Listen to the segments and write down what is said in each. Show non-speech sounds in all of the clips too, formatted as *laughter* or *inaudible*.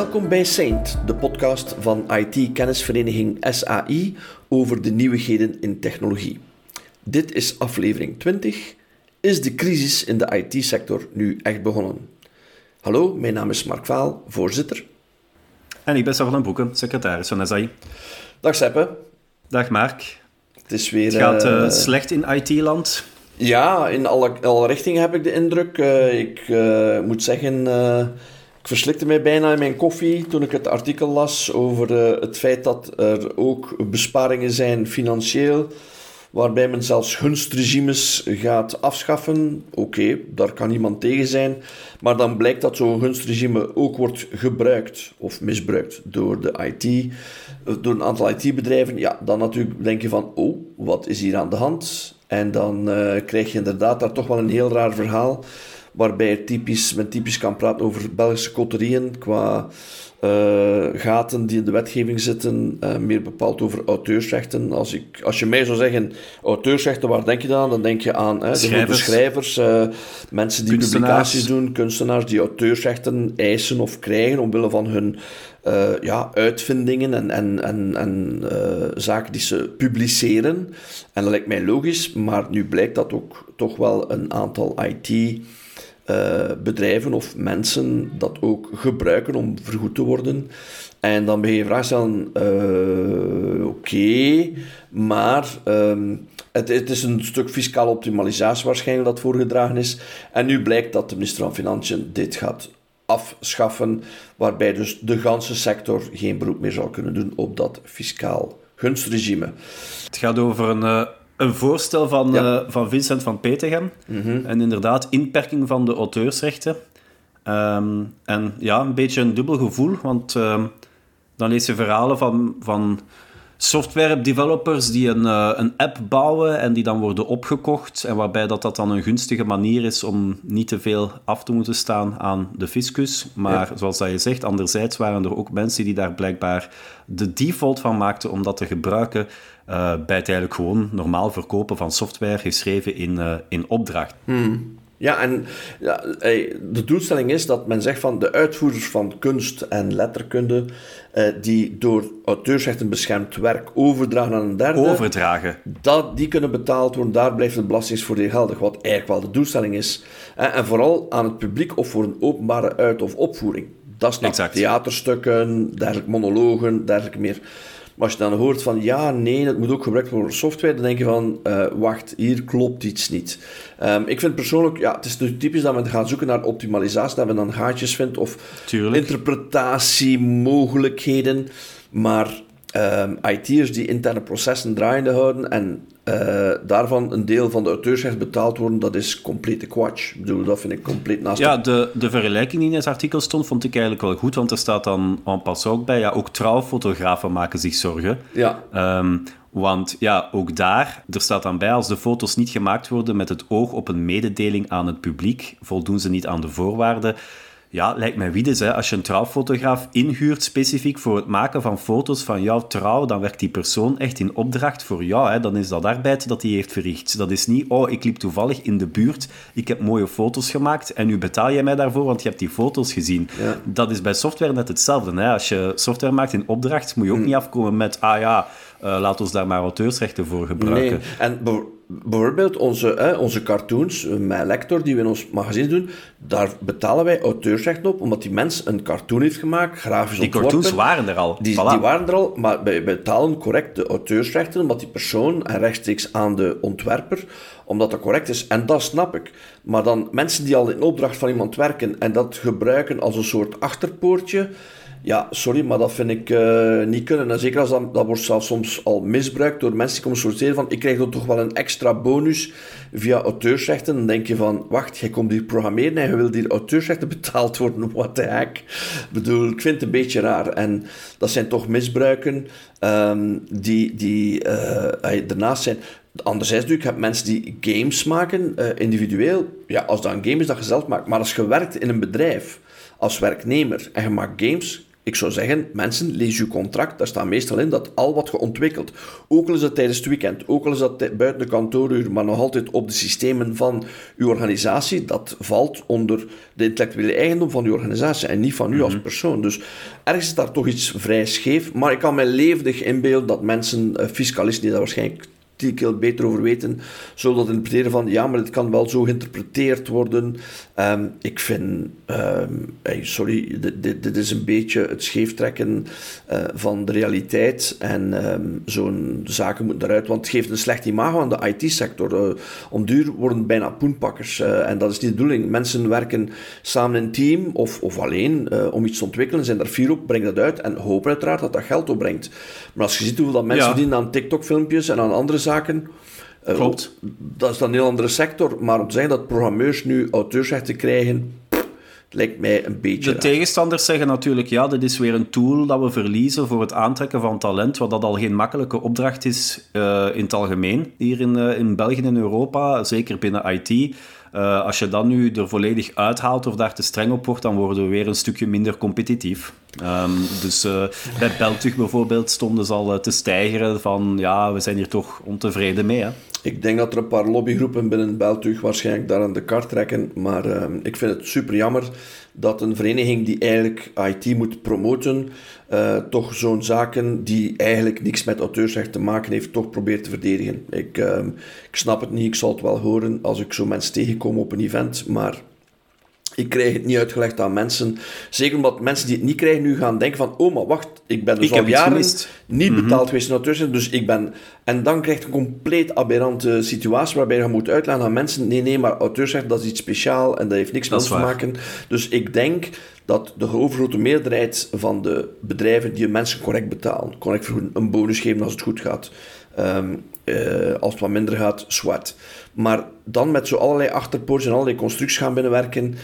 Welkom bij Saint, de podcast van IT-kennisvereniging SAI over de nieuwigheden in technologie. Dit is aflevering 20. Is de crisis in de IT-sector nu echt begonnen? Hallo, mijn naam is Mark Vaal, voorzitter. En ik ben Sarah van Broeken, secretaris van SAI. Dag Seppe. Dag Mark. Het is weer... Het gaat uh, uh, slecht in IT-land. Ja, in alle, alle richtingen heb ik de indruk. Uh, ik moet zeggen, ik verslikte mij bijna in mijn koffie toen ik het artikel las over het feit dat er ook besparingen zijn financieel, waarbij men zelfs gunstregimes gaat afschaffen. Oké, daar kan niemand tegen zijn. Maar dan blijkt dat zo'n gunstregime ook wordt gebruikt of misbruikt door de IT, door een aantal IT-bedrijven. Ja, dan natuurlijk denk je van, oh, wat is hier aan de hand? En dan uh, krijg je inderdaad daar toch wel een heel raar verhaal, waarbij typisch, men typisch kan praten over Belgische coterieën qua uh, gaten die in de wetgeving zitten, uh, meer bepaald over auteursrechten. Als, ik, als je mij zou zeggen, auteursrechten, waar denk je dan aan? Dan denk je aan hè, schrijvers, de schrijvers uh, mensen die publicaties doen, kunstenaars die auteursrechten eisen of krijgen omwille van hun ja, uitvindingen en, en, en, en zaken die ze publiceren. En dat lijkt mij logisch, maar nu blijkt dat ook toch wel een aantal IT- uh, bedrijven of mensen dat ook gebruiken om vergoed te worden. En dan ben je vraag stellen, uh, oké, maar um, het, het, is een stuk fiscale optimalisatie waarschijnlijk dat voorgedragen is. En nu blijkt dat de minister van Financiën dit gaat afschaffen, waarbij dus de ganse sector geen beroep meer zal kunnen doen op dat fiscaal gunstregime. Het gaat over een... Een voorstel van, ja. uh, van Vincent van Petegem. Mm -hmm. En inderdaad, inperking van de auteursrechten. Um, en ja, een beetje een dubbel gevoel, want uh, dan lees je verhalen van, van software developers die een, uh, een app bouwen en die dan worden opgekocht. En waarbij dat, dat dan een gunstige manier is om niet te veel af te moeten staan aan de fiscus. Maar ja. zoals dat je zegt, anderzijds waren er ook mensen die daar blijkbaar de default van maakten om dat te gebruiken uh, bij het eigenlijk gewoon normaal verkopen van software geschreven in, uh, in opdracht. Hmm. Ja, en ja, de doelstelling is dat men zegt van de uitvoerders van kunst en letterkunde uh, die door auteursrechten beschermd werk overdragen aan een derde. Overdragen. Dat, die kunnen betaald worden, daar blijft het belastingsvoordeel geldig, wat eigenlijk wel de doelstelling is. En vooral aan het publiek of voor een openbare uit- of opvoering. Dat is nou theaterstukken, dergelijke monologen, dergelijke meer. Maar als je dan hoort van ja, nee, dat moet ook gebruikt worden voor software, dan denk je van uh, wacht, hier klopt iets niet. Um, ik vind persoonlijk, ja, het is dus typisch dat men gaat zoeken naar optimalisatie, dat men dan gaatjes vindt of interpretatiemogelijkheden. Maar um, IT'ers die interne processen draaiende houden en uh, daarvan een deel van de auteursrecht betaald worden, dat is complete kwatsch. Ik bedoel, dat vind ik compleet naast. Ja, de, de vergelijking die in het artikel stond, vond ik eigenlijk wel goed, want er staat dan en pas ook bij, ja, ook trouwfotografen maken zich zorgen. Ja. Um, want ja, ook daar, er staat dan bij, als de foto's niet gemaakt worden met het oog op een mededeling aan het publiek, voldoen ze niet aan de voorwaarden. Ja, lijkt mij wie dus. Hè. Als je een trouwfotograaf inhuurt specifiek voor het maken van foto's van jouw trouw, dan werkt die persoon echt in opdracht voor jou. Hè. Dan is dat arbeid dat hij heeft verricht. Dat is niet, oh, ik liep toevallig in de buurt, ik heb mooie foto's gemaakt en nu betaal jij mij daarvoor, want je hebt die foto's gezien. Ja. Dat is bij software net hetzelfde. Hè. Als je software maakt in opdracht, moet je ook Hmm. niet afkomen met, ah ja, uh, laat ons daar maar auteursrechten voor gebruiken. Nee. En bijvoorbeeld onze, hè, onze cartoons, mijn lector die we in ons magazine doen, daar betalen wij auteursrechten op, omdat die mens een cartoon heeft gemaakt, grafisch Die ontworpen. cartoons waren er al. Die, Voilà. die waren er al, maar wij betalen correct de auteursrechten, omdat die persoon en rechtstreeks aan de ontwerper, omdat dat correct is. En dat snap ik. Maar dan mensen die al in opdracht van iemand werken en dat gebruiken als een soort achterpoortje, ja, sorry, maar dat vind ik uh, niet kunnen. En zeker als dat, dat wordt zelfs soms al misbruikt door mensen die komen solliciteren van ik krijg dan toch wel een extra bonus via auteursrechten. Dan denk je van, wacht, jij komt hier programmeren en je wil hier auteursrechten *laughs* betaald worden. What the heck? Ik bedoel, ik vind het een beetje raar. En dat zijn toch misbruiken um, die, die uh, daarnaast zijn... Anderzijds natuurlijk, je hebt mensen die games maken, uh, individueel. Ja, als dat een game is dat je zelf maakt. Maar als je werkt in een bedrijf als werknemer en je maakt games ik zou zeggen, mensen, lees uw contract. Daar staat meestal in dat al wat je ontwikkelt, ook al is dat tijdens het weekend, ook al is dat buiten de kantooruur, maar nog altijd op de systemen van uw organisatie, dat valt onder de intellectuele eigendom van uw organisatie en niet van u als mhm. persoon. Dus ergens is daar toch iets vrij scheef. Maar ik kan mij levendig inbeelden dat mensen, uh, fiscalisten die dat waarschijnlijk die ik beter over weten, zullen dat interpreteren van ja, maar het kan wel zo geïnterpreteerd worden. Ehm, ik vind, ehm, sorry, dit, dit, is een beetje het scheeftrekken uh, van de realiteit en um, zo'n zaken moeten eruit, want het geeft een slecht imago aan de IT-sector. Uh, om duur worden bijna poenpakkers uh, en dat is niet de bedoeling. Mensen werken samen in een team of, of alleen om iets te ontwikkelen, zijn daar vier op, breng dat uit en hopen uiteraard dat dat geld opbrengt. Maar als je ziet hoeveel dat mensen ja. verdienen aan TikTok-filmpjes en aan andere zaken. Eh, Klopt. dat is dan een heel andere sector. Maar om te zeggen dat programmeurs nu auteursrechten krijgen, lijkt mij een beetje. De tegenstanders zeggen natuurlijk: ja, dit is weer een tool dat we verliezen voor het aantrekken van talent, wat dat al geen makkelijke opdracht is uh, in het algemeen hier in, uh, in België en Europa, zeker binnen IT. Uh, als je dan nu er volledig uithaalt of daar te streng op wordt, dan worden we weer een stukje minder competitief. Um, dus uh, bij Beltug bijvoorbeeld stonden ze al te stijgeren van ja, we zijn hier toch ontevreden mee. Hè? Ik denk dat er een paar lobbygroepen binnen Beltug waarschijnlijk daar aan de kar trekken. Maar uh, ik vind het super jammer dat een vereniging die eigenlijk IT moet promoten, uh, toch zo'n zaken die eigenlijk niks met auteursrecht te maken heeft, toch probeert te verdedigen. Ik, uh, ik snap het niet, ik zal het wel horen als ik zo mensen tegenkom op een event, maar ik krijg het niet uitgelegd aan mensen. Zeker omdat mensen die het niet krijgen nu gaan denken van... Oh, maar wacht, ik ben dus ik al jaren niet mhm. betaald geweest in Dus ik ben... En dan krijg je een compleet aberrante situatie waarbij je moet uitleggen aan mensen... Nee, nee, maar auteursrecht, dat is iets speciaal en dat heeft niks met te maken. Dus ik denk dat de overgrote meerderheid van de bedrijven die mensen correct betalen, correct een bonus geven als het goed gaat. Um, uh, als het wat minder gaat, zwart. Maar dan met zo allerlei achterpoortjes en allerlei constructies gaan binnenwerken.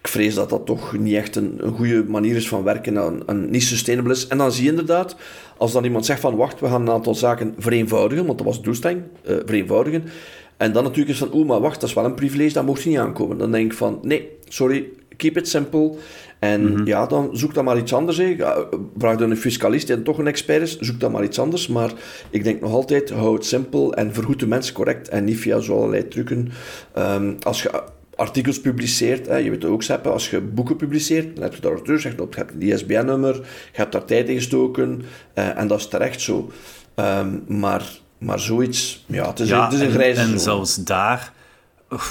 Ik vrees dat dat toch niet echt een, goede manier is van werken en, niet sustainable is. En dan zie je inderdaad, als dan iemand zegt van wacht, we gaan een aantal zaken vereenvoudigen, want dat was de doelstelling, uh, vereenvoudigen. En dan natuurlijk is van, oeh, maar wacht, dat is wel een privilege, dat mocht niet aankomen. Dan denk ik van, nee, sorry, keep it simple. En mhm. ja, dan zoek dan maar iets anders. Hè. Vraag dan een fiscalist die toch een expert is, zoek dan maar iets anders. Maar ik denk nog altijd, hou het simpel en vergoed de mensen correct en niet via zo allerlei trucken. Ehm, als je artikels publiceert, hè, je weet het ook, Seppe, als je boeken publiceert, dan heb je de auteur zegt, je hebt een ISBN-nummer, je hebt daar tijd in gestoken uh, en dat is terecht zo. Um, maar, maar zoiets, ja, het is, ja, het is een grijze En, en zelfs daar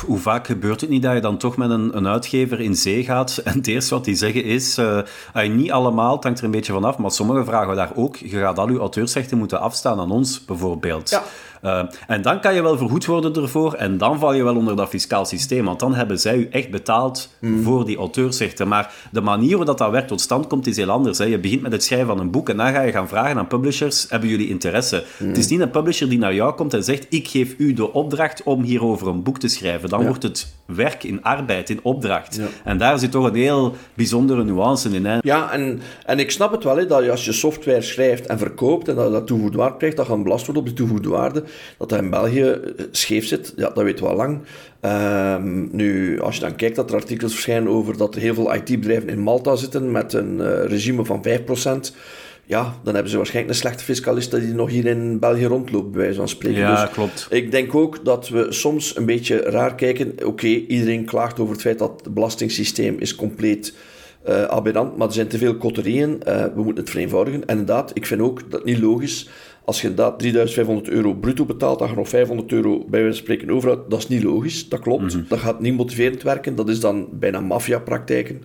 hoe vaak gebeurt het niet dat je dan toch met een, een uitgever in zee gaat *laughs* en het eerste wat die zeggen is, uh, niet allemaal, het hangt er een beetje vanaf, maar sommige vragen daar ook, je gaat al je auteursrechten moeten afstaan aan ons, bijvoorbeeld. Ja. Uh, en dan kan je wel vergoed worden ervoor en dan val je wel onder dat fiscaal systeem, want dan hebben zij u echt betaald hmm. voor die auteursrechten. Maar de manier waarop dat, dat werk tot stand komt is heel anders. Hè. Je begint met het schrijven van een boek en dan ga je gaan vragen aan publishers, hebben jullie interesse? Hmm. Het is niet een publisher die naar jou komt en zegt, ik geef u de opdracht om hierover een boek te schrijven. Dan wordt het werk in arbeid, in opdracht. En daar zit toch een heel bijzondere nuance in. Hè. Ja, en, en ik snap het wel, hè, dat als je software schrijft en verkoopt en dat dat toegevoegde waarde krijgt, dat je belast wordt op die toegevoegde waarde. Dat dat in België eh, scheef zit, ja, dat weten we al lang. Um, nu, als je dan kijkt dat er artikels verschijnen over dat er heel veel IT-bedrijven in Malta zitten met een uh, regime van 5%, ja, dan hebben ze waarschijnlijk een slechte fiscalist die nog hier in België rondloopt, bij wijze van spreken. Ja, dus klopt. Ik denk ook dat we soms een beetje raar kijken. Oké, iedereen klaagt over het feit dat het belastingssysteem is compleet uh, aberrant, maar er zijn te veel kotterieën. Uh, we moeten het vereenvoudigen. En inderdaad, ik vind ook dat niet logisch als je inderdaad 3500 euro bruto betaalt, dat je nog 500 euro bij wijze van spreken overhoudt, dat is niet logisch, dat klopt. Mhm. Dat gaat niet motiverend werken, dat is dan bijna maffiapraktijken.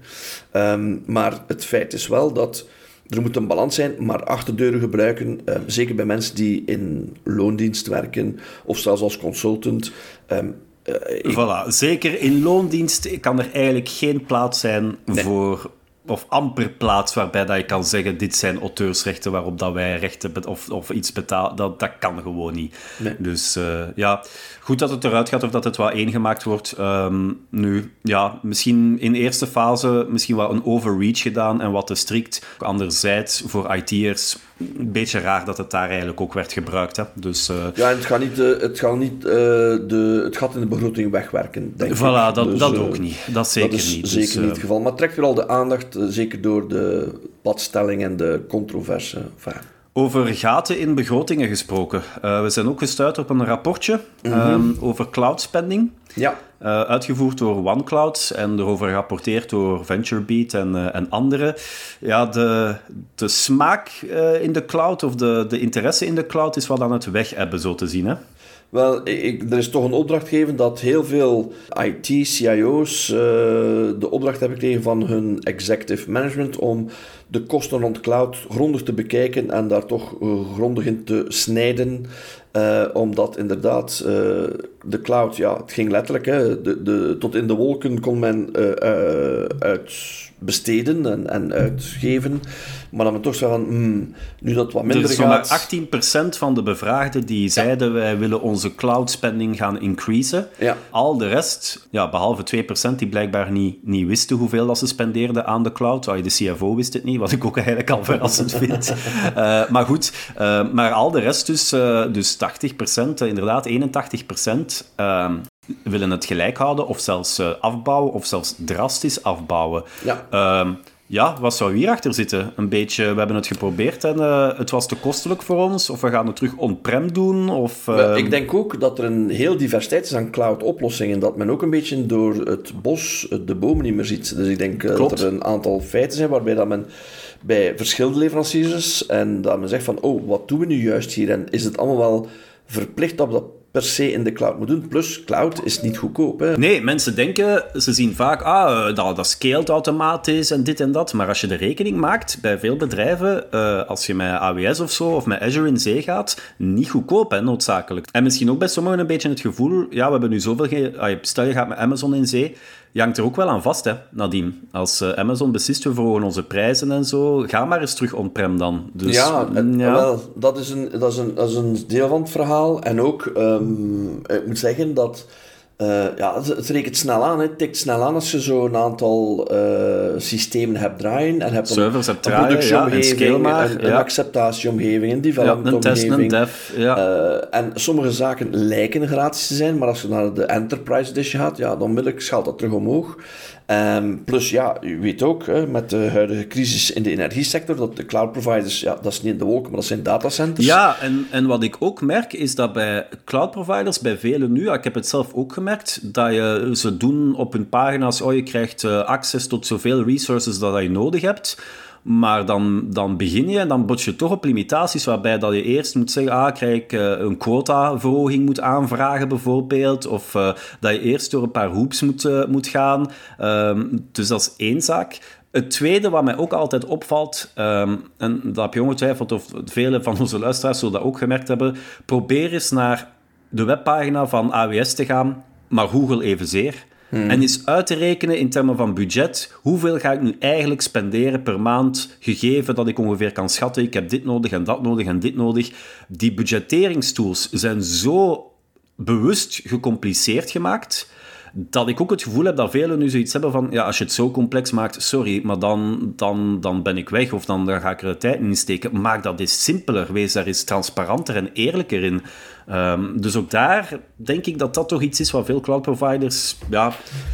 Um, maar het feit is wel dat er moet een balans zijn, maar achterdeuren gebruiken, um, zeker bij mensen die in loondienst werken of zelfs als consultant. Um, uh, voilà, zeker in loondienst kan er eigenlijk geen plaats zijn voor of amper plaats waarbij dat je kan zeggen, dit zijn auteursrechten waarop dat wij rechten of, of iets betalen. Dat, dat kan gewoon niet. Dus uh, ja, goed dat het eruit gaat of dat het wat eengemaakt wordt. Um, nu, ja, misschien in eerste fase misschien wel een overreach gedaan en wat te strikt. Anderzijds, voor IT'ers een beetje raar dat het daar eigenlijk ook werd gebruikt. Hè. Dus, uh... ja, en het gaat niet, het, gaat niet de, het gat in de begroting wegwerken, denk voilà, ik. dat, dus, dat ook niet. Dat zeker dat is niet. zeker dus, niet het geval. Maar trekt wel de aandacht, zeker door de padstelling en de controverse. Enfin, over gaten in begrotingen gesproken. Uh, we zijn ook gestuurd op een rapportje mm um, over cloudspending. Ja. Uh, uitgevoerd door OneCloud en erover gerapporteerd door VentureBeat en, uh, en anderen. Ja, de, de smaak in de cloud of de, de interesse in de cloud is wat aan het weg hebben, zo te zien. Hè? Wel, ik, er is toch een opdracht gegeven dat heel veel IT-CIO's uh, de opdracht hebben gekregen van hun executive management om de kosten rond cloud grondig te bekijken en daar toch uh, grondig in te snijden. Uh, omdat inderdaad de cloud, ja, het ging letterlijk, hè, de, de, tot in de wolken kon men uitbesteden en, en uitgeven. Maar dan we toch zeggen van, hmm, nu dat wat minder er gaat... maar 18% van de bevraagden die zeiden, wij willen onze cloud spending gaan increasen. Ja. Al de rest, ja, behalve 2% die blijkbaar niet, niet wisten hoeveel dat ze spendeerden aan de cloud. De CFO wist het niet, wat ik ook eigenlijk al *laughs* verrassend vind. uh, maar goed, uh, maar al de rest dus, uh, dus 80%, inderdaad 81%, ehm, willen het gelijk houden of zelfs afbouwen of zelfs drastisch afbouwen. Ja. Ehm, ja, wat zou hierachter zitten? Een beetje, we hebben het geprobeerd en uh, het was te kostelijk voor ons. Of we gaan het terug on-prem doen. Of, uh... Ik denk ook dat er een heel diversiteit is aan cloud-oplossingen. Dat men ook een beetje door het bos de bomen niet meer ziet. Dus ik denk uh, dat er een aantal feiten zijn waarbij dat men bij verschillende leveranciers en dat men zegt van, oh, wat doen we nu juist hier? En is het allemaal wel verplicht we dat per se in de cloud moet doen. Plus, cloud is niet goedkoop. Nee, mensen denken, ze zien vaak, ah, dat, dat scaled automatisch en dit en dat. Maar als je de rekening maakt, bij veel bedrijven, uh, als je met AWS of zo, of met Azure in zee gaat, niet goedkoop, noodzakelijk. En misschien ook bij sommigen een beetje het gevoel, ja, we hebben nu zoveel... Ge stel, je gaat met Amazon in zee, je hangt er ook wel aan vast, hè, Nadiem. Als uh, Amazon beslist, we verhogen onze prijzen en zo, ga maar eens terug on-prem dan. Dus, ja, ja. Wel, dat, is een, dat, is een, dat is een deel van het verhaal. En ook, um, ik moet zeggen dat uh, ja, het, rekent snel aan, het tikt snel aan als je zo'n aantal uh, systemen hebt draaien en hebt Servers een, hebt draaien, productieomgeving, ja, maar, een, ja. een, acceptatieomgeving, een developmentomgeving. Ja, ja. Uh, en sommige zaken lijken gratis te zijn, maar als je naar de Enterprise Edition gaat, ja, dan onmiddellijk schaalt dat terug omhoog. Um, plus, ja, u weet ook, hè, met de huidige crisis in de energiesector, dat de cloud providers, ja, dat is niet in de wolken, maar dat zijn datacenters. Ja, en, en wat ik ook merk, is dat bij cloud providers, bij velen nu, ik heb het zelf ook gemerkt, dat je ze doen op hun pagina's, oh, je krijgt uh, access tot zoveel resources dat je nodig hebt. Maar dan, dan begin je en dan bot je toch op limitaties waarbij dat je eerst moet zeggen, ah, krijg ik uh, een quotaverhoging moet aanvragen bijvoorbeeld, of uh, dat je eerst door een paar hoops moet, uh, moet gaan. Um, dus dat is één zaak. Het tweede wat mij ook altijd opvalt, um, en dat heb je ongetwijfeld, of vele van onze luisteraars zullen dat ook gemerkt hebben, probeer eens naar de webpagina van AWS te gaan, maar Google evenzeer. Hmm. En is uit te rekenen in termen van budget, hoeveel ga ik nu eigenlijk spenderen per maand, gegeven dat ik ongeveer kan schatten, ik heb dit nodig en dat nodig en dit nodig. Die budgetteringstools zijn zo bewust gecompliceerd gemaakt, dat ik ook het gevoel heb dat velen nu zoiets hebben van, ja, als je het zo complex maakt, sorry, maar dan, dan, dan ben ik weg of dan, dan ga ik er de tijd in steken. Maak dat eens simpeler, wees daar eens transparanter en eerlijker in. Um, dus ook daar denk ik dat dat toch iets is wat veel cloud providers ja,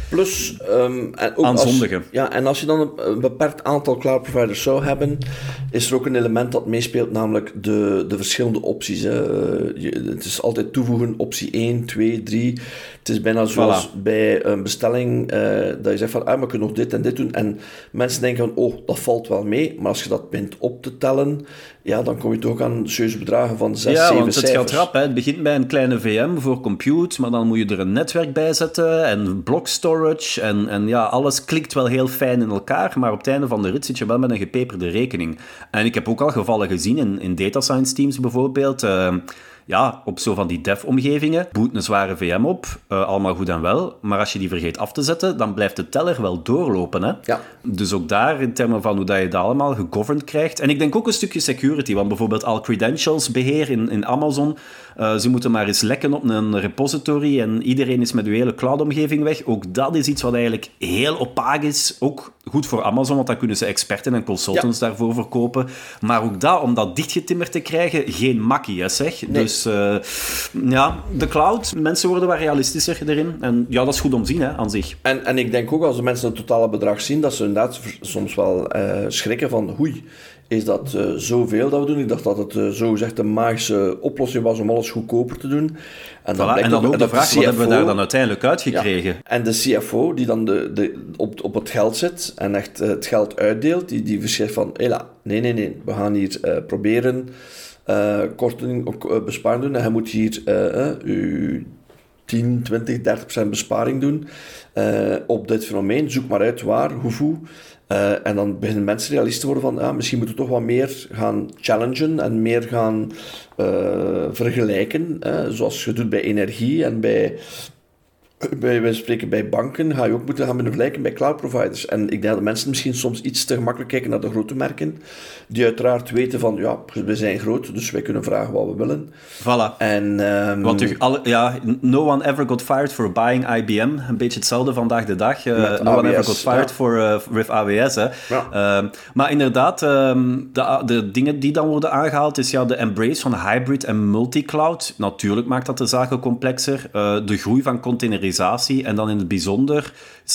Plus, um, en ook aanzondigen. Als, ja, en als je dan een, beperkt aantal cloud providers zou hebben, is er ook een element dat meespeelt, namelijk de, de verschillende opties. Hè. Je, het is altijd toevoegen optie 1, 2, 3. Het is bijna zoals voilà. bij een bestelling uh, dat je zegt van ah, we kunnen nog dit en dit doen. En mensen denken van oh, dat valt wel mee. Maar als je dat bent op te tellen, ja, dan kom je toch aan serieuze bedragen van 6, ja, 7 want het gaat rap. Hè. Het begint bij een kleine VM voor compute, maar dan moet je er een netwerk bij zetten en block storage. En, en ja, alles klikt wel heel fijn in elkaar, maar op het einde van de rit zit je wel met een gepeperde rekening. En ik heb ook al gevallen gezien in, in data science teams bijvoorbeeld. Uh, ja, op zo van die dev-omgevingen boet een zware VM op, uh, allemaal goed en wel, maar als je die vergeet af te zetten, dan blijft de teller wel doorlopen. Hè? Ja. Dus ook daar, in termen van hoe dat je dat allemaal gegoverned krijgt. En ik denk ook een stukje security, want bijvoorbeeld al credentials beheer in, in Amazon, uh, ze moeten maar eens lekken op een repository en iedereen is met uw hele cloud-omgeving weg. Ook dat is iets wat eigenlijk heel opaag is, ook goed voor Amazon, want dan kunnen ze experten en consultants daarvoor verkopen. Maar ook dat, om dat dichtgetimmerd te krijgen, geen makkie, hè, zeg. Dus uh, ja, de cloud, mensen worden wat realistischer erin. En ja, dat is goed om te zien, hè, aan zich. En, en ik denk ook, als de mensen het totale bedrag zien, dat ze inderdaad soms wel uh, schrikken van, oei, is dat uh, zoveel dat we doen. Ik dacht dat het zo gezegd een magische oplossing was om alles goedkoper te doen. En dan, voilà, en dan ook, de vraag, CFO, wat hebben we daar dan uiteindelijk uitgekregen? Ja, en de CFO, die dan de, de, op, op het geld zit en echt het geld uitdeelt, die, die beschrijft van, hela, nee, nee, nee, we gaan hier proberen korting, ook, besparing doen. En hij moet hier uw 10, 20, 30% besparing doen op dit fenomeen. Zoek maar uit waar, hoeveel. En dan beginnen mensen realist te worden van, misschien moeten we toch wat meer gaan challengen en meer gaan vergelijken. zoals je doet bij energie en bij bij, wij spreken bij banken, ga je ook moeten gaan vergelijken bij cloud providers. En ik denk dat mensen misschien soms iets te gemakkelijk kijken naar de grote merken, die uiteraard weten van, ja, we zijn groot, dus wij kunnen vragen wat we willen. Voilà. En, um... Want alle, ja, no one ever got fired for buying IBM. Een beetje hetzelfde vandaag de dag. Uh, no one ever got fired ja. for, uh, with AWS. Hè. Ja. Uh, maar inderdaad, um, de, de dingen die dan worden aangehaald, is ja, de embrace van hybrid en multi-cloud. Natuurlijk maakt dat de zaken complexer. Eh, de groei van en dan in het bijzonder 70%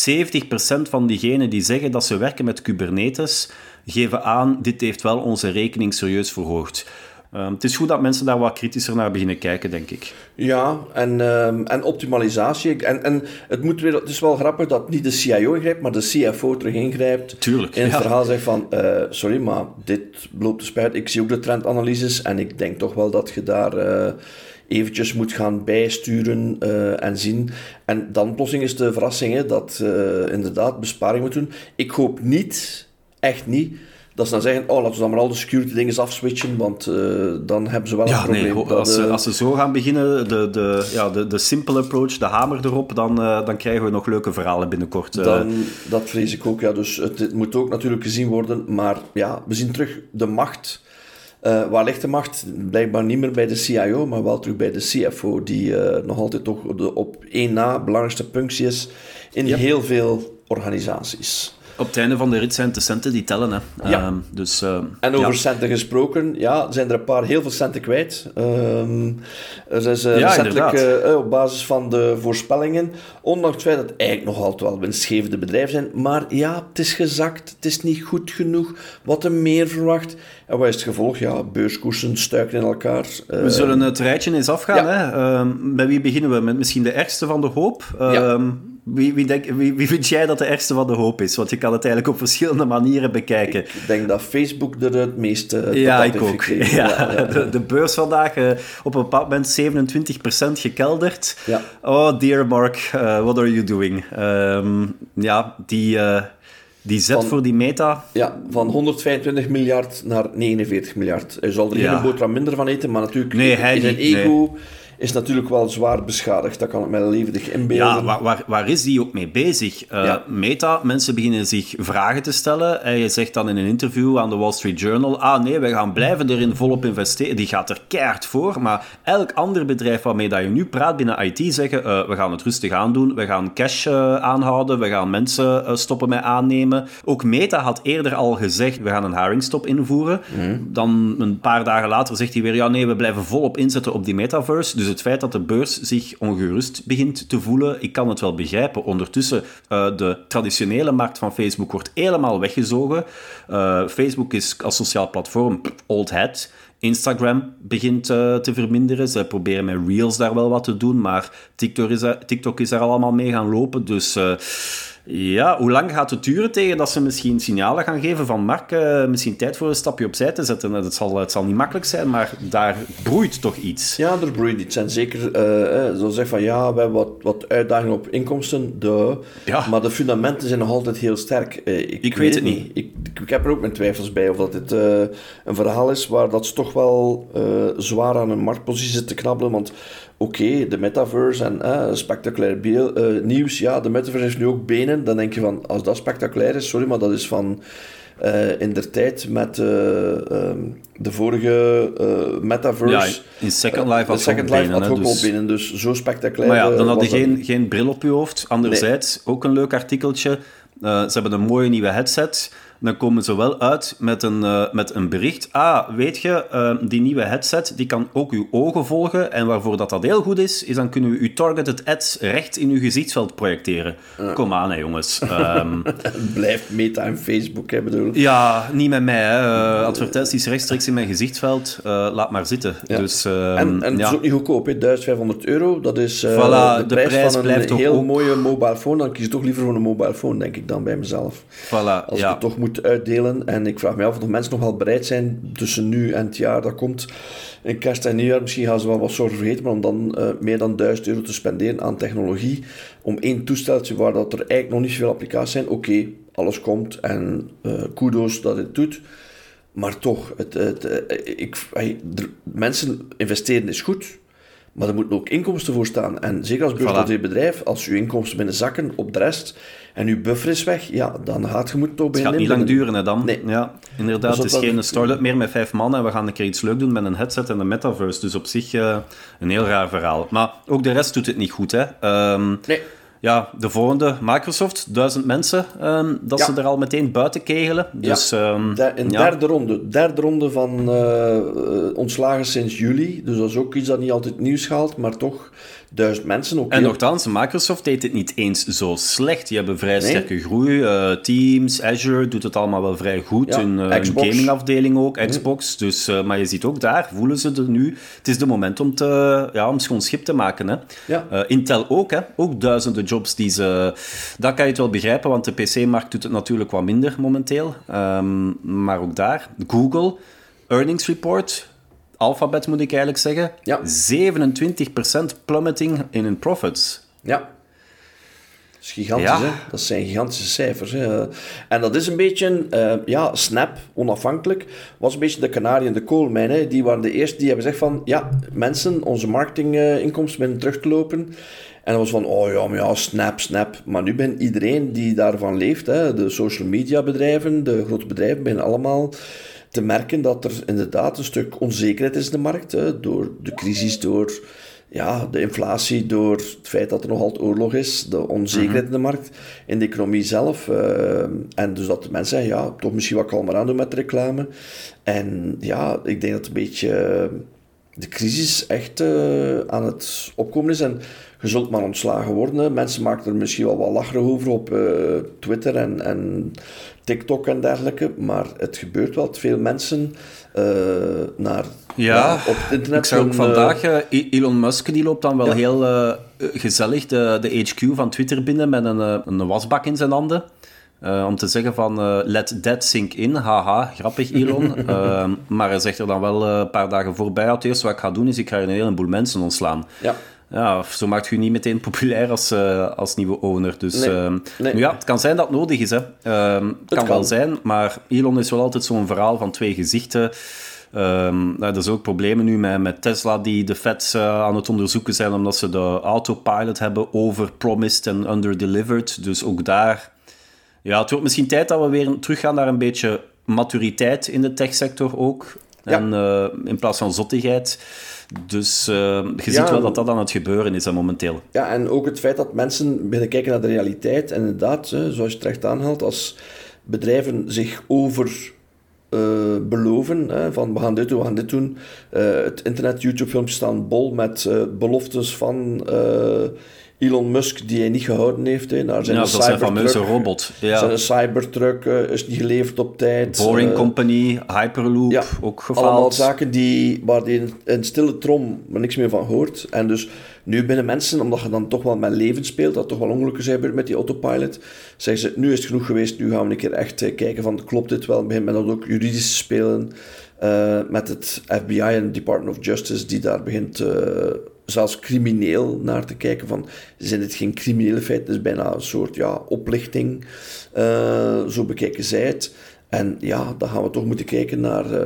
van diegenen die zeggen dat ze werken met Kubernetes, geven aan, dit heeft wel onze rekening serieus verhoogd. Um, het is goed dat mensen daar wat kritischer naar beginnen kijken, denk ik. Ja, en, um, en optimalisatie. En, en het, moet weer, het is wel grappig dat niet de CIO ingrijpt, maar de CFO terug ingrijpt. Tuurlijk. In het verhaal zegt van, uh, sorry, maar dit loopt de spuit. Ik zie ook de trendanalyses en ik denk toch wel dat je daar... Uh, eventjes moet gaan bijsturen uh, en zien. En dan plotseling is de verrassing hè, dat uh, inderdaad besparing moet doen. Ik hoop niet, echt niet, dat ze dan zeggen, oh, laten we dan maar al de security dingen afswitchen, want uh, dan hebben ze wel ja, een probleem. Nee, als, ze, als ze zo gaan beginnen, de, de, ja, de, de simple approach, de hamer erop, dan, dan krijgen we nog leuke verhalen binnenkort. Dan, dat vrees ik ook, ja. Dus het, het moet ook natuurlijk gezien worden, maar ja, we zien terug de macht uh, waar ligt de macht? Blijkbaar niet meer bij de CIO, maar wel terug bij de CFO, die uh, nog altijd toch de op één na belangrijkste functie is in yep. heel veel organisaties. Op het einde van de rit zijn het de centen die tellen. Hè. Ja. Uh, dus, uh, en over ja. centen gesproken, ja, zijn er een paar heel veel centen kwijt. Uh, er is uh, ja, recentelijk op basis van de voorspellingen, ondanks het feit dat het eigenlijk nog altijd wel winstgevende bedrijven zijn, maar ja, het is gezakt, het is niet goed genoeg, wat er meer verwacht. En wat is het gevolg? Ja, beurskoersen stuiken in elkaar. We zullen het rijtje eens afgaan. Hè? Ehm, bij wie beginnen we? Met misschien de ergste van de hoop. Ehm, wie, wie, denk, wie, wie, vind jij dat de ergste van de hoop is? Want je kan het eigenlijk op verschillende manieren bekijken. Ik denk dat Facebook er het meeste Ja, ik ook. Ja, ja, de, de, beurs vandaag uh, op een bepaald moment 27% gekelderd. Ja. Oh, dear Mark, uh, what are you doing? Um, ja, die... Uh, die zet van, voor die meta... Ja, van 125 miljard naar 49 miljard. Hij zal er geen boterham minder van eten, maar natuurlijk nee, hij in zijn ego... Nee is natuurlijk wel zwaar beschadigd. Dat kan ik mij levendig inbeelden. Ja, waar, waar, waar is die ook mee bezig? Uh, ja. Meta, mensen beginnen zich vragen te stellen. En je zegt dan in een interview aan de Wall Street Journal... Ah nee, wij gaan blijven erin volop investeren. Die gaat er keihard voor. Maar elk ander bedrijf waarmee dat je nu praat binnen IT zeggen... Uh, we gaan het rustig aandoen. We gaan cash uh, aanhouden. We gaan mensen stoppen met aannemen. Ook Meta had eerder al gezegd... We gaan een hiringstop invoeren. Mm. Dan een paar dagen later zegt hij weer... Ja nee, we blijven volop inzetten op die metaverse. Dus het feit dat de beurs zich ongerust begint te voelen, ik kan het wel begrijpen. Ondertussen, uh, de traditionele markt van Facebook wordt helemaal weggezogen. Uh, Facebook is als sociaal platform old hat. Instagram begint uh, te verminderen. Ze proberen met Reels daar wel wat te doen, maar TikTok is, TikTok is daar allemaal mee gaan lopen. Dus Ja, hoe lang gaat het duren tegen dat ze misschien signalen gaan geven van Mark, uh, misschien tijd voor een stapje opzij te zetten. Het zal, het zal niet makkelijk zijn, maar daar broeit toch iets. Ja, er broeit iets. En zeker, uh, zo zeg van ja, we hebben wat, wat uitdagingen op inkomsten, de, ja. maar de fundamenten zijn nog altijd heel sterk. Uh, ik, ik, weet het niet. Ik, ik, heb er ook mijn twijfels bij of dat dit een verhaal is waar dat ze toch wel zwaar aan een marktpositie zitten te knabbelen, want oké, de metaverse en uh, spectaculair uh, nieuws. Ja, de metaverse heeft nu ook benen. Dan denk je van, als dat spectaculair is, sorry, maar dat is van uh, in der tijd met uh, de vorige metaverse. Ja, in Second Life had Second Life had ook dus... benen, dus zo spectaculair. Maar ja, dan had je geen, geen bril op je hoofd. Anderzijds, ook een leuk artikeltje. ze hebben een mooie nieuwe headset dan komen ze wel uit met een, uh, met een bericht. Ah, weet je, uh, die nieuwe headset die kan ook uw ogen volgen. En waarvoor dat, dat heel goed is, is dan kunnen we uw targeted ads recht in uw gezichtsveld projecteren. Kom aan, hè, jongens. *laughs* Um, Blijft meta en Facebook, hè, bedoel Ja, niet met mij. Hè. Uh, advertenties rechtstreeks in mijn gezichtsveld, laat maar zitten. Ja. Dus, en en ja. het is ook niet goedkoop, hè. 1500 euro. Dat is voilà, de, prijs, de prijs van een heel ook... mooie mobile phone. Dan kies ik toch liever voor een mobile phone, denk ik dan bij mezelf. Voilà, Als ik toch moet uitdelen. En ik vraag me af of mensen nog wel bereid zijn tussen nu en het jaar dat komt. In kerst en nieuwjaar, misschien gaan ze wel wat zorgen vergeten, maar om dan uh, meer dan 1000 euro te spenderen aan technologie. Om één toesteltje waar dat er eigenlijk nog niet zoveel applicaties zijn. Oké, alles komt en uh, kudos dat het doet. Maar toch, het, het, eh, ik, mensen investeren is goed. Maar er moeten ook inkomsten voor staan. En zeker als beursgenoteerd voilà. bedrijf, als je inkomsten binnen zakken op de rest en je buffer is weg, ja, dan gaat je moet toch. Het gaat niet lang duren, hè, dan. Nee. Ja, inderdaad, dus het is geen start-up meer met vijf man en we gaan een keer iets leuk doen met een headset en een metaverse. Dus op zich uh, een heel raar verhaal. Maar ook de rest doet het niet goed, hè. Um, nee. Ja, de volgende, Microsoft, duizend mensen, um, dat ja. ze er al meteen buiten kegelen. Dus, ja. um, de, ja. derde ronde. Derde ronde van uh, ontslagen sinds juli. Dus dat is ook iets dat niet altijd nieuws haalt, maar toch duizend mensen. Ook en nogthans, Microsoft deed het niet eens zo slecht. Die hebben vrij nee. sterke groei. Uh, Teams, Azure doet het allemaal wel vrij goed. Ja, hun, uh, gamingafdeling ook, Xbox. Mm. Dus, uh, maar je ziet ook daar, voelen ze er nu. Het is de moment om, te, ja, om schoon schip te maken. Hè. Ja. Intel ook, hè. ook duizenden jobs die ze... Dat kan je het wel begrijpen, want de PC-markt doet het natuurlijk wat minder momenteel. Um, maar ook daar, Google, earnings report Alphabet moet ik eigenlijk zeggen. Ja. 27% plummeting in hun profits. Ja. Dat is gigantisch, ja. hè? Dat zijn gigantische cijfers. Hè? En dat is een beetje, uh, ja, Snap, onafhankelijk, was een beetje de kanarie in de koolmijn. Hè? Die waren de eerste die hebben gezegd van, ja, mensen, onze marketinginkomsten uh, beginnen terug te lopen. En dat was van, oh ja, maar ja, Snap, Snap. Maar nu ben iedereen die daarvan leeft, hè? de social media bedrijven, de grote bedrijven, beginnen allemaal te merken dat er inderdaad een stuk onzekerheid is in de markt. Hè, door de crisis, door ja, de inflatie, door het feit dat er nog altijd oorlog is, de onzekerheid in de markt, in de economie zelf. Uh, en dus dat de mensen zeggen, ja, toch misschien wat kalmer aan doen met reclame. En ja, ik denk dat een beetje de crisis echt uh, aan het opkomen is. En je zult maar ontslagen worden. Mensen maken er misschien wel wat lacherig over op uh, Twitter en, en TikTok en dergelijke. Maar het gebeurt wel dat veel mensen uh, naar, ja, op het internet... Ik zag ook vandaag, uh, Elon Musk die loopt dan wel ja. heel uh, gezellig de, de HQ van Twitter binnen met een, een wasbak in zijn handen. Om te zeggen van let that sink in, haha, grappig Elon. *laughs* maar hij zegt er dan wel een paar dagen voorbij, het eerste wat ik ga doen is ik ga een heleboel mensen ontslaan. Ja ja, zo maakt je niet meteen populair als, uh, als nieuwe owner. Dus nee, uh, nee. ja, het kan zijn dat het nodig is. Hè. Uh, het kan, kan, wel zijn, maar Elon is wel altijd zo'n verhaal van twee gezichten. Um, nou, er is ook problemen nu met, met Tesla die de feds uh, aan het onderzoeken zijn omdat ze de autopilot hebben overpromised en underdelivered. Dus ook daar... Ja, het wordt misschien tijd dat we weer teruggaan naar een beetje maturiteit in de techsector ook. Ja. En uh, in plaats van zottigheid. Dus uh, je ziet wel dat dat aan het gebeuren is momenteel. Ja, en ook het feit dat mensen beginnen kijken naar de realiteit. En inderdaad, hè, zoals je terecht aanhaalt, als bedrijven zich over uh, beloven, hè, van we gaan dit doen, we gaan dit doen. Uh, het internet, YouTube-filmpjes staan bol met beloftes van Elon Musk die hij niet gehouden heeft. Hè, naar zijn ja, dat zijn fameuze robot. Ja. Zijn Cybertruck uh, is niet geleverd op tijd. Boring uh, Company, Hyperloop, ja, ook gefaald. Allemaal zaken die, waar die in, in stille trom maar niks meer van hoort. En dus nu binnen mensen, omdat je dan toch wel met leven speelt, dat toch wel ongelukken zijn met die autopilot, zeggen ze, nu is het genoeg geweest, nu gaan we een keer echt uh, kijken van, klopt dit wel? Begin met dat ook juridisch te spelen. met het FBI en Department of Justice, die daar begint zelfs crimineel naar te kijken van, zijn het geen criminele feiten, het is bijna een soort ja, oplichting, uh, zo bekijken zij het. En ja, dan gaan we toch moeten kijken naar uh,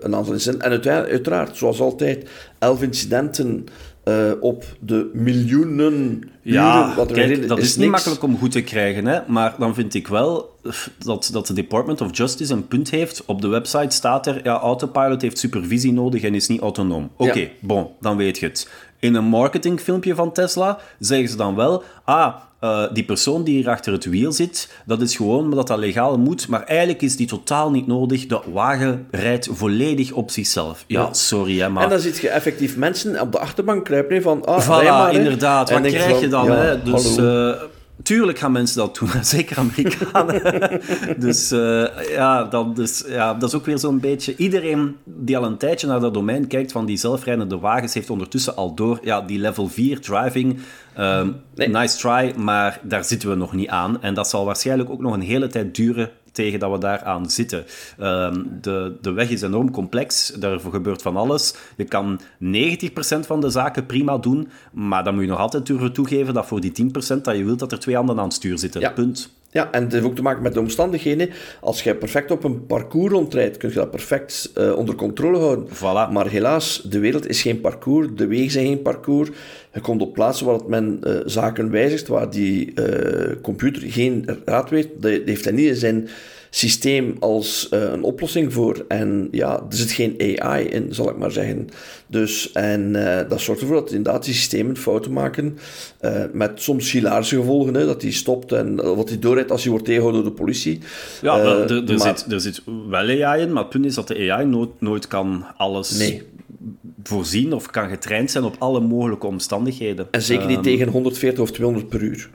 een aantal incidenten. En uiteraard, zoals altijd, elf incidenten uh, op de miljoenen ja, wat dat is, is niet makkelijk om goed te krijgen, hè? maar dan vind ik wel dat, dat de Department of Justice een punt heeft. Op de website staat er, ja, Autopilot heeft supervisie nodig en is niet autonoom. Oké, ja. bon, dan weet je het. In een marketingfilmpje van Tesla zeggen ze dan wel, ah, uh, die persoon die hier achter het wiel zit, dat is gewoon omdat dat legaal moet, maar eigenlijk is die totaal niet nodig. De wagen rijdt volledig op zichzelf. Ja, ja. sorry, hè, maar... En dan zit je effectief mensen op de achterbank kruipen van, ah, voilà, maar, inderdaad. Wat krijg je dan? Ja, hè? Dus... Uh, Tuurlijk gaan mensen dat doen, *laughs* zeker Amerikanen. *laughs* dus, uh, ja, dan, dus ja, dat is ook weer zo'n beetje... Iedereen die al een tijdje naar dat domein kijkt van die zelfrijdende wagens, heeft ondertussen al door, ja, die level 4 driving, nee. nice try, maar daar zitten we nog niet aan. En dat zal waarschijnlijk ook nog een hele tijd duren tegen dat we daaraan zitten. Um, de, de weg is enorm complex, daarvoor gebeurt van alles. Je kan 90% van de zaken prima doen, maar dan moet je nog altijd durven toegeven dat voor die 10% dat je wilt dat er twee handen aan het stuur zitten. Ja. Punt. Ja, en het heeft ook te maken met de omstandigheden. Als je perfect op een parcours rondrijdt, kun je dat perfect uh, onder controle houden. Voilà. Maar helaas, de wereld is geen parcours, de wegen zijn geen parcours. Je komt op plaatsen waar men uh, zaken wijzigt, waar die uh, computer geen raad weet. Dat heeft hij niet in zijn systeem als uh, een oplossing voor. En ja, er zit geen AI in, zal ik maar zeggen. Dus, en uh, dat zorgt ervoor dat inderdaad die systemen fouten maken, uh, met soms hilarische gevolgen, hè, dat die stopt en wat hij doorrijdt als hij wordt tegengehouden door de politie. Ja, er, er, maar, zit, er zit wel AI in, maar het punt is dat de AI nooit, nooit kan alles... Nee voorzien of kan getraind zijn op alle mogelijke omstandigheden. En zeker niet um, tegen 140 of 200 per uur.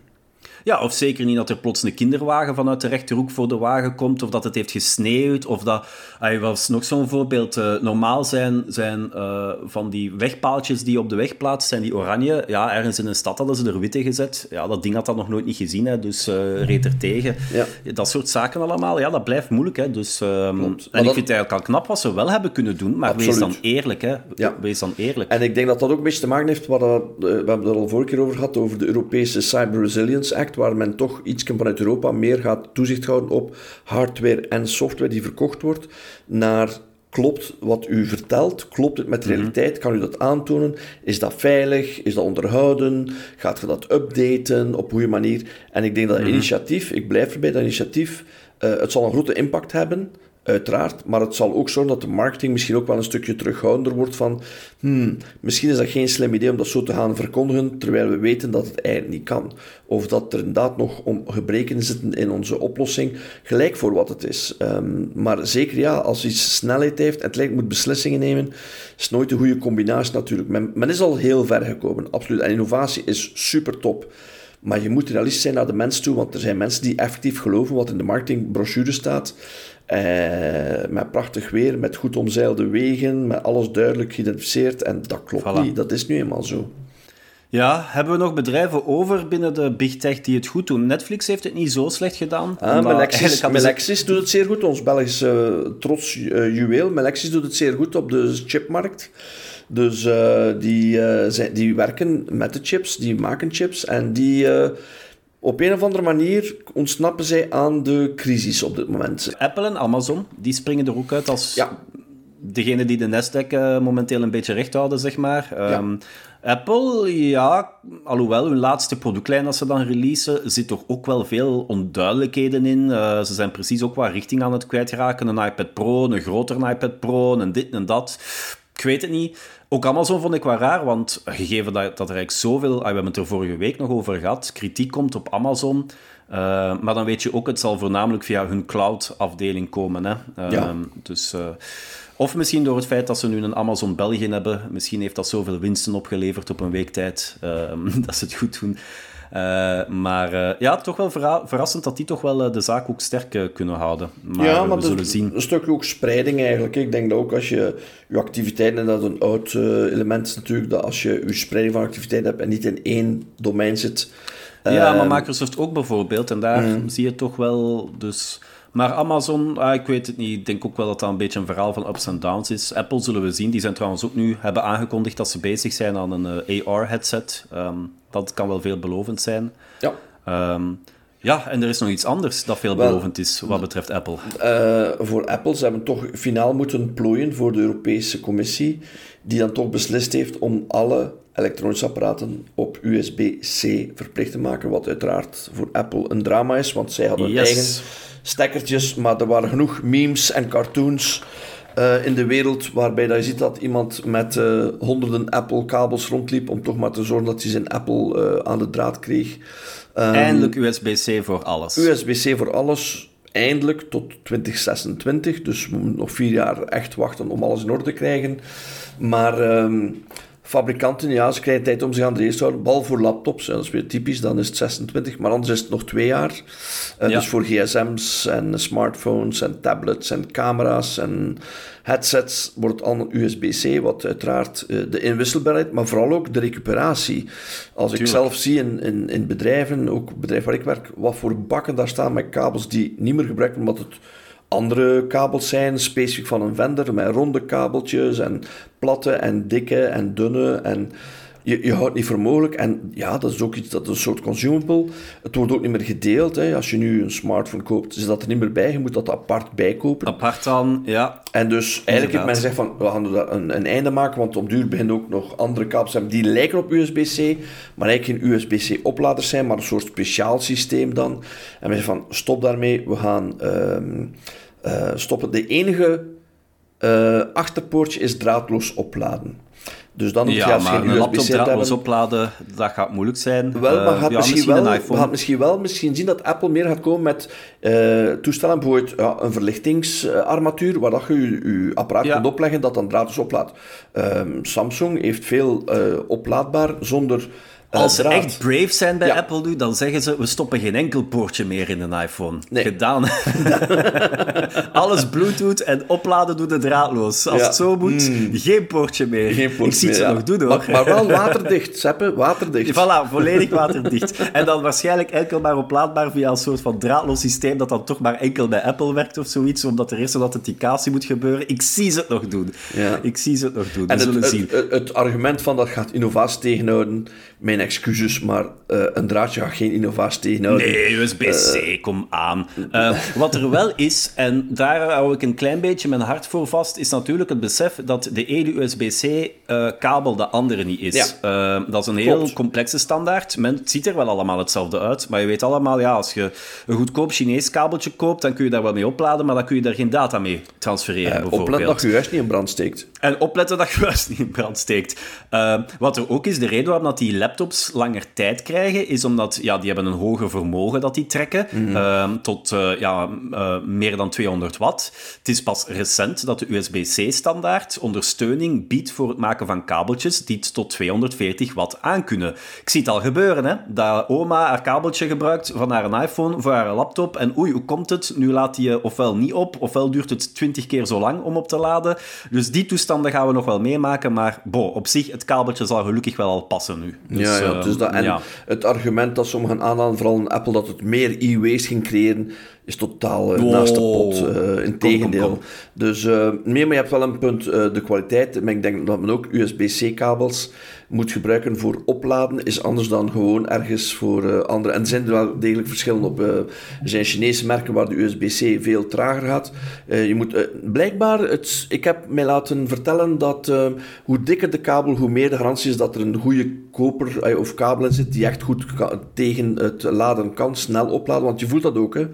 Ja, of zeker niet dat er plots een kinderwagen vanuit de rechterhoek voor de wagen komt, of dat het heeft gesneeuwd, of dat... Hij was nog zo'n voorbeeld. Uh, normaal zijn, zijn uh, van die wegpaaltjes die op de weg plaatsen, zijn die oranje. Ja, ergens in een stad hadden ze er witte gezet. Ja, dat ding had dat nog nooit niet gezien, hè, dus uh, reed er tegen. Ja. Dat soort zaken allemaal, ja, dat blijft moeilijk. Hè, dus, um, en dat... ik vind het eigenlijk al knap wat ze wel hebben kunnen doen, maar Absoluut. wees dan eerlijk. Hè. Ja. Wees dan eerlijk. En ik denk dat dat ook een beetje te maken heeft, wat we hebben het er al vorige keer over gehad, over de Europese Cyber Resilience Act, waar men toch iets vanuit Europa meer gaat toezicht houden op hardware en software die verkocht wordt, naar klopt wat u vertelt, klopt het met de realiteit, kan u dat aantonen, is dat veilig, is dat onderhouden, gaat je dat updaten, op goede manier. En ik denk dat dat initiatief, ik blijf erbij, dat initiatief, uh, het zal een grote impact hebben, uiteraard. Maar het zal ook zorgen dat de marketing misschien ook wel een stukje terughoudender wordt van hmm, misschien is dat geen slim idee om dat zo te gaan verkondigen, terwijl we weten dat het eigenlijk niet kan. Of dat er inderdaad nog om gebreken zitten in onze oplossing, gelijk voor wat het is. Um, maar zeker ja, als iets snelheid heeft en het lijkt moet beslissingen nemen, is nooit een goede combinatie natuurlijk. Men, men is al heel ver gekomen, absoluut. En innovatie is super top. Maar je moet realistisch zijn naar de mens toe, want er zijn mensen die effectief geloven wat in de marketingbrochure staat. Eh, met prachtig weer, met goed omzeilde wegen, met alles duidelijk geïdentificeerd. En dat klopt voilà. niet, dat is nu eenmaal zo. Ja, hebben we nog bedrijven over binnen de big tech die het goed doen? Netflix heeft het niet zo slecht gedaan. Ah, *laughs* Melexis, Melexis doet het zeer goed, ons Belgische uh, trots uh, juweel. Melexis doet het zeer goed op de chipmarkt. Dus uh, die, zijn, die werken met de chips, die maken chips en die op een of andere manier ontsnappen zij aan de crisis op dit moment. Apple en Amazon, die springen er ook uit als ja. degene die de Nasdaq uh, momenteel een beetje recht houden, zeg maar. Ja. Um, Apple, ja, alhoewel hun laatste productlijn dat ze dan releasen, zit toch ook wel veel onduidelijkheden in. Uh, ze zijn precies ook wat richting aan het kwijtraken. Een iPad Pro, een grotere iPad Pro, een dit en dat. Ik weet het niet. Ook Amazon vond ik wel raar, want gegeven dat, dat er eigenlijk zoveel... We hebben het er vorige week nog over gehad. Kritiek komt op Amazon. Uh, maar dan weet je ook, het zal voornamelijk via hun cloud-afdeling komen. Hè? Uh, ja. Dus... Uh, Of misschien door het feit dat ze nu een Amazon België hebben. Misschien heeft dat zoveel winsten opgeleverd op een week tijd ehm, *laughs* dat ze het goed doen. Uh, maar uh, ja, toch wel verrassend dat die toch wel uh, de zaak ook sterk kunnen houden. Maar, ja, maar we zullen zien. Een stukje ook spreiding eigenlijk. Ik denk dat ook als je je activiteiten, en dat een oud element is natuurlijk, dat als je je spreiding van activiteiten hebt en niet in één domein zit. Ja, maar Microsoft ook bijvoorbeeld. En daar mm. zie je toch wel... Dus maar Amazon, ah, ik weet het niet. Ik denk ook wel dat dat een beetje een verhaal van ups en downs is. Apple zullen we zien. Die zijn trouwens ook nu, hebben aangekondigd dat ze bezig zijn aan een uh, AR-headset. Um, dat kan wel veelbelovend zijn. Ja. Um, ja, en er is nog iets anders dat veelbelovend is wat betreft Apple. Uh, voor Apple, ze hebben toch finaal moeten plooien voor de Europese Commissie, die dan toch beslist heeft om alle elektronische apparaten op USB-C verplicht te maken, wat uiteraard voor Apple een drama is, want zij hadden yes. eigen stekkertjes, maar er waren genoeg memes en cartoons uh, in de wereld waarbij dat je ziet dat iemand met uh, honderden Apple-kabels rondliep om toch maar te zorgen dat hij zijn Apple uh, aan de draad kreeg. Um, eindelijk USB-C voor alles. USB-C voor alles, eindelijk tot 2026. Dus we moeten nog vier jaar echt wachten om alles in orde te krijgen. Maar... Um, fabrikanten, ja, ze krijgen tijd om zich aan de race te houden. Bal voor laptops, dat is weer typisch, dan is het 26, maar anders is het nog twee jaar. Uh, Dus voor gsm's en smartphones en tablets en camera's en headsets wordt het allemaal USB-C, wat uiteraard uh, de inwisselbaarheid, maar vooral ook de recuperatie. Als ik zelf zie in, in, in bedrijven, ook bedrijf waar ik werk, wat voor bakken daar staan met kabels die niet meer gebruikt omdat het andere kabels zijn, specifiek van een vendor, met ronde kabeltjes en platte en dikke en dunne. En je, je houdt niet voor mogelijk. En ja, dat is ook iets, dat is een soort consumable. Het wordt ook niet meer gedeeld. Hè. Als je nu een smartphone koopt, is dat er niet meer bij. Je moet dat apart bijkopen. Apart dan, ja. En dus eigenlijk heeft men gezegd van, we gaan er een, een einde maken, want op duur beginnen ook nog andere kabels hebben die lijken op USB-C, maar eigenlijk geen USB-C opladers zijn, maar een soort speciaal systeem dan. En men zegt van, stop daarmee, we gaan uh, uh, stoppen. De enige uh, achterpoortje is draadloos opladen. Dus dan ja, je maar een laptop draadloos opladen, dat gaat moeilijk zijn. Wel, maar uh, gaat ja, misschien, misschien wel, iPhone. gaat misschien wel misschien zien dat Apple meer gaat komen met uh, toestellen, bijvoorbeeld ja, een verlichtingsarmatuur, waar dat je je, je apparaat Ja. kunt opleggen dat dan draadloos oplaadt. Ehm, Samsung heeft veel uh, oplaadbaar zonder Als ze echt brave zijn bij Ja. Apple nu, dan zeggen ze, we stoppen geen enkel poortje meer in een iPhone. Nee. Gedaan. *laughs* Alles Bluetooth en opladen doet het draadloos. Als Ja. het zo moet, geen poortje meer. Geen Ik zie het ze ja. nog doen, hoor. Maar, maar wel waterdicht, Seppe, waterdicht. Voilà, volledig waterdicht. En dan waarschijnlijk enkel maar oplaadbaar via een soort van draadloos systeem dat dan toch maar enkel bij Apple werkt of zoiets, omdat er eerst een authenticatie moet gebeuren. Ik zie ze het nog doen. Ja. Ik zie ze het nog doen. We En het, zullen het, zien. het, het argument van dat gaat innovatie tegenhouden, mijn excuses, maar eh, een draadje gaat geen innovatie tegenhouden. Nee, USB-C, kom aan. Eh, wat er wel is, en daar hou ik een klein beetje mijn hart voor vast, is natuurlijk het besef dat de ene USB-C-kabel de andere niet is. Eh, dat is een heel complexe standaard. Men, het ziet er wel allemaal hetzelfde uit, maar je weet allemaal, ja, als je een goedkoop Chinees kabeltje koopt, dan kun je daar wel mee opladen, maar dan kun je daar geen data mee transfereren, Eh, bijvoorbeeld. oplet dat je juist niet in brand steekt. En opletten dat je juist niet in brand steekt. Wat er ook is, de reden waarom dat die laptops langer tijd krijgen, is omdat ja, die hebben een hoger vermogen dat die trekken, uh, tot uh, ja, uh, meer dan 200 watt. Het is pas recent dat de USB-C-standaard ondersteuning biedt voor het maken van kabeltjes die het tot 240 watt aankunnen. Ik zie het al gebeuren, hè. Dat oma haar kabeltje gebruikt van haar iPhone voor haar laptop en oei, hoe komt het? Nu laat die je ofwel niet op, ofwel duurt het 20 keer zo lang om op te laden. Dus die toestanden gaan we nog wel meemaken, maar bo, op zich, het kabeltje zal gelukkig wel al passen nu. Dus, ja, ja, dus dat, en ja. het argument dat sommigen aanhalen, vooral in Apple, dat het meer e-waste ging creëren, is totaal eh, naast de pot. Oh. eh in Kom, tegendeel. kom, kom. Dus nee, maar je hebt wel een punt, de kwaliteit. Maar ik denk dat men ook USB-C-kabels moet gebruiken voor opladen, is anders dan gewoon ergens voor andere. En er zijn er wel degelijk verschillen op. er zijn Chinese merken waar de USB-C veel trager gaat. Je moet, blijkbaar, het, ik heb mij laten vertellen dat hoe dikker de kabel, hoe meer de garantie is dat er een goede koper of kabel in zit die echt goed tegen het laden kan, snel opladen. Want je voelt dat ook, hè,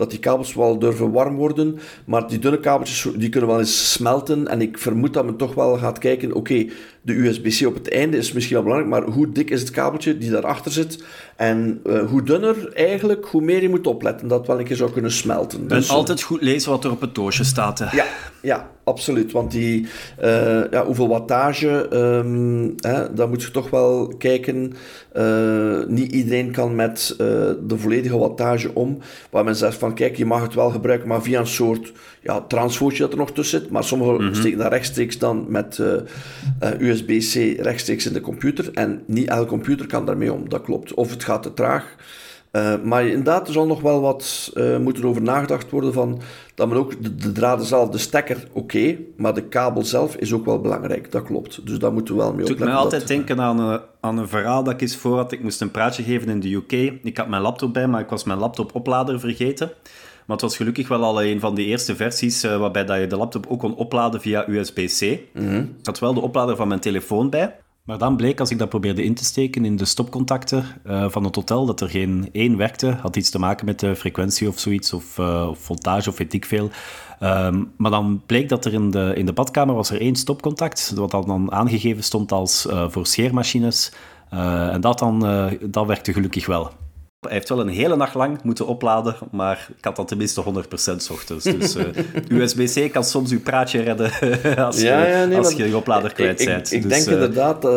dat die kabels wel durven warm worden, maar die dunne kabeltjes die kunnen wel eens smelten. En ik vermoed dat men toch wel gaat kijken, oké, de USB-C op het einde is misschien wel belangrijk, maar hoe dik is het kabeltje die daarachter zit? En uh, hoe dunner eigenlijk, hoe meer je moet opletten dat wel een keer zou kunnen smelten. Dus, en altijd goed lezen wat er op het doosje staat. Hè? Ja, ja, absoluut. Want die, uh, ja, hoeveel wattage, um, hè, daar moet je toch wel kijken. Uh, niet iedereen kan met de volledige wattage om. Waar men zegt van, kijk, je mag het wel gebruiken, maar via een soort ja, transfootje dat er nog tussen zit. Maar sommigen mm -hmm. steken dat rechtstreeks dan met USB-C rechtstreeks in de computer. En niet elke computer kan daarmee om, dat klopt. Of het gaat te traag. Uh, maar inderdaad, er zal nog wel wat uh, moeten over nagedacht worden van dat men ook de, de draden zelf, de stekker, oké, okay, maar de kabel zelf is ook wel belangrijk, dat klopt. Dus daar moeten we wel mee opletten. Ik me altijd denken aan een, aan een verhaal dat ik eens voor had. Ik moest een praatje geven in de UK. Ik had mijn laptop bij, maar ik was mijn laptop-oplader vergeten. Maar het was gelukkig wel al een van die eerste versies uh, waarbij dat je de laptop ook kon opladen via USB-C. Mm -hmm. Ik had wel de oplader van mijn telefoon bij. Maar dan bleek, als ik dat probeerde in te steken in de stopcontacten uh, van het hotel, dat er geen één werkte. Had iets te maken met de frequentie of zoiets, of, uh, of voltage of weet ik veel. Um, maar dan bleek dat er in de, in de badkamer was er één stopcontact, wat dan aangegeven stond als voor scheermachines. en dat, dan, dat werkte gelukkig wel. Hij heeft wel een hele nacht lang moeten opladen, maar ik had dan tenminste 100% ochtends. Dus *laughs* uh, USB-C kan soms uw praatje redden *laughs* als, ja, ja, nee, als je je oplader kwijt bent. Ik, ik dus, denk uh, inderdaad uh,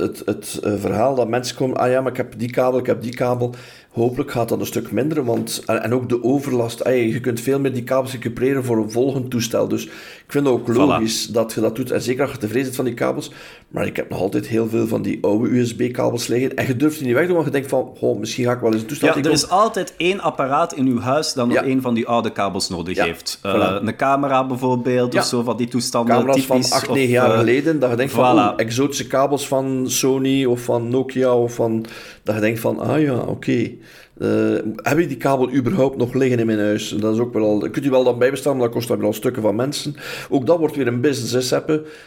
het, het verhaal dat mensen komen, ah ja, maar ik heb die kabel, ik heb die kabel. Hopelijk gaat dat een stuk minder, want, en ook de overlast. Je kunt veel meer die kabels recupereren voor een volgend toestel. Dus ik vind het ook logisch dat je dat doet. En zeker als je tevreden bent van die kabels. Maar ik heb nog altijd heel veel van die oude USB-kabels liggen. En je durft die niet weg doen, want je denkt van, oh, misschien ga ik wel eens een toestel... Ja, er is altijd één apparaat in uw huis dat nog ja. één van die oude kabels nodig heeft. Uh, Een camera bijvoorbeeld, ja. of zo, van die toestanden. Camera's typisch, van 8, 9 jaar uh, geleden, dat je denkt van, oh, exotische kabels van Sony of van Nokia of van... Dat je denkt van, ah ja, oké. Okay. Uh, heb ik die kabel überhaupt nog liggen in mijn huis? Dat is ook wel al, kunt u wel dan bijbestaan, maar dat kost dan wel stukken van mensen. Ook dat wordt weer een business, hè,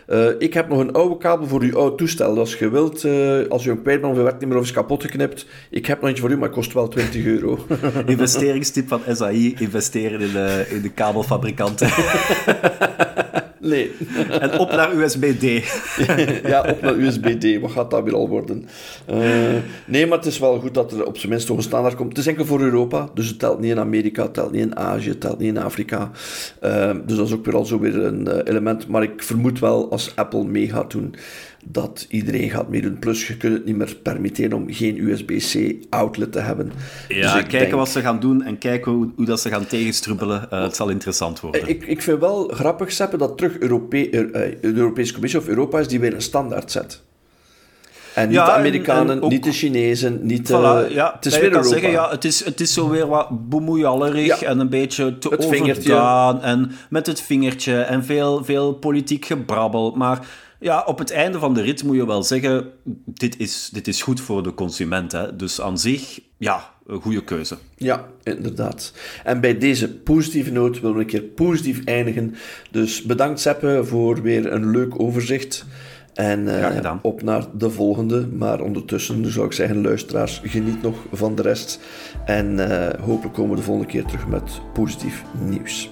uh, Ik heb nog een oude kabel voor uw oud toestel. Als je wilt, uh, als u een kwijt bent of werkt niet meer of is kapot geknipt, ik heb nog eentje voor u, maar het kost wel 20 euro. *laughs* Investeringstip van SAI, investeren in de, in de kabelfabrikanten. *laughs* Nee. *laughs* En op naar USB-D. *laughs* ja, op naar USB-D. Wat gaat dat weer al worden? Uh, nee, maar het is wel goed dat er op zijn minst toch een standaard komt. Het is enkel voor Europa, dus het telt niet in Amerika, het telt niet in Azië, het telt niet in Afrika. Uh, dus dat is ook weer al zo weer een uh, element. Maar ik vermoed wel, als Apple mee gaat doen, dat iedereen gaat meedoen. Plus, je kunt het niet meer permitteren om geen USB-C outlet te hebben. Ja, dus kijken wat ze gaan doen en kijken hoe, hoe dat ze gaan tegenstrubbelen. Uh, het zal interessant worden. Ik, ik vind wel grappig, Seppe, dat terug Europe uh, de Europese Commissie of Europa is die weer een standaard zet. En niet ja, de Amerikanen, en, en ook, niet de Chinezen, niet voilà, uh, ja, het is weer kan zeggen, ja, het is, het is zo weer wat bemoeiallerig ja. en een beetje te het overdaan en met het vingertje en veel, veel politiek gebrabbel. Maar ja, op het einde van de rit moet je wel zeggen, dit is, dit is goed voor de consument. Hè? Dus aan zich, ja, een goede keuze. Ja, inderdaad. En bij deze positieve noot willen we een keer positief eindigen. Dus bedankt Seppe voor weer een leuk overzicht. En uh, op naar de volgende. Maar ondertussen zou ik zeggen, luisteraars, geniet nog van de rest. En uh, hopelijk komen we de volgende keer terug met positief nieuws.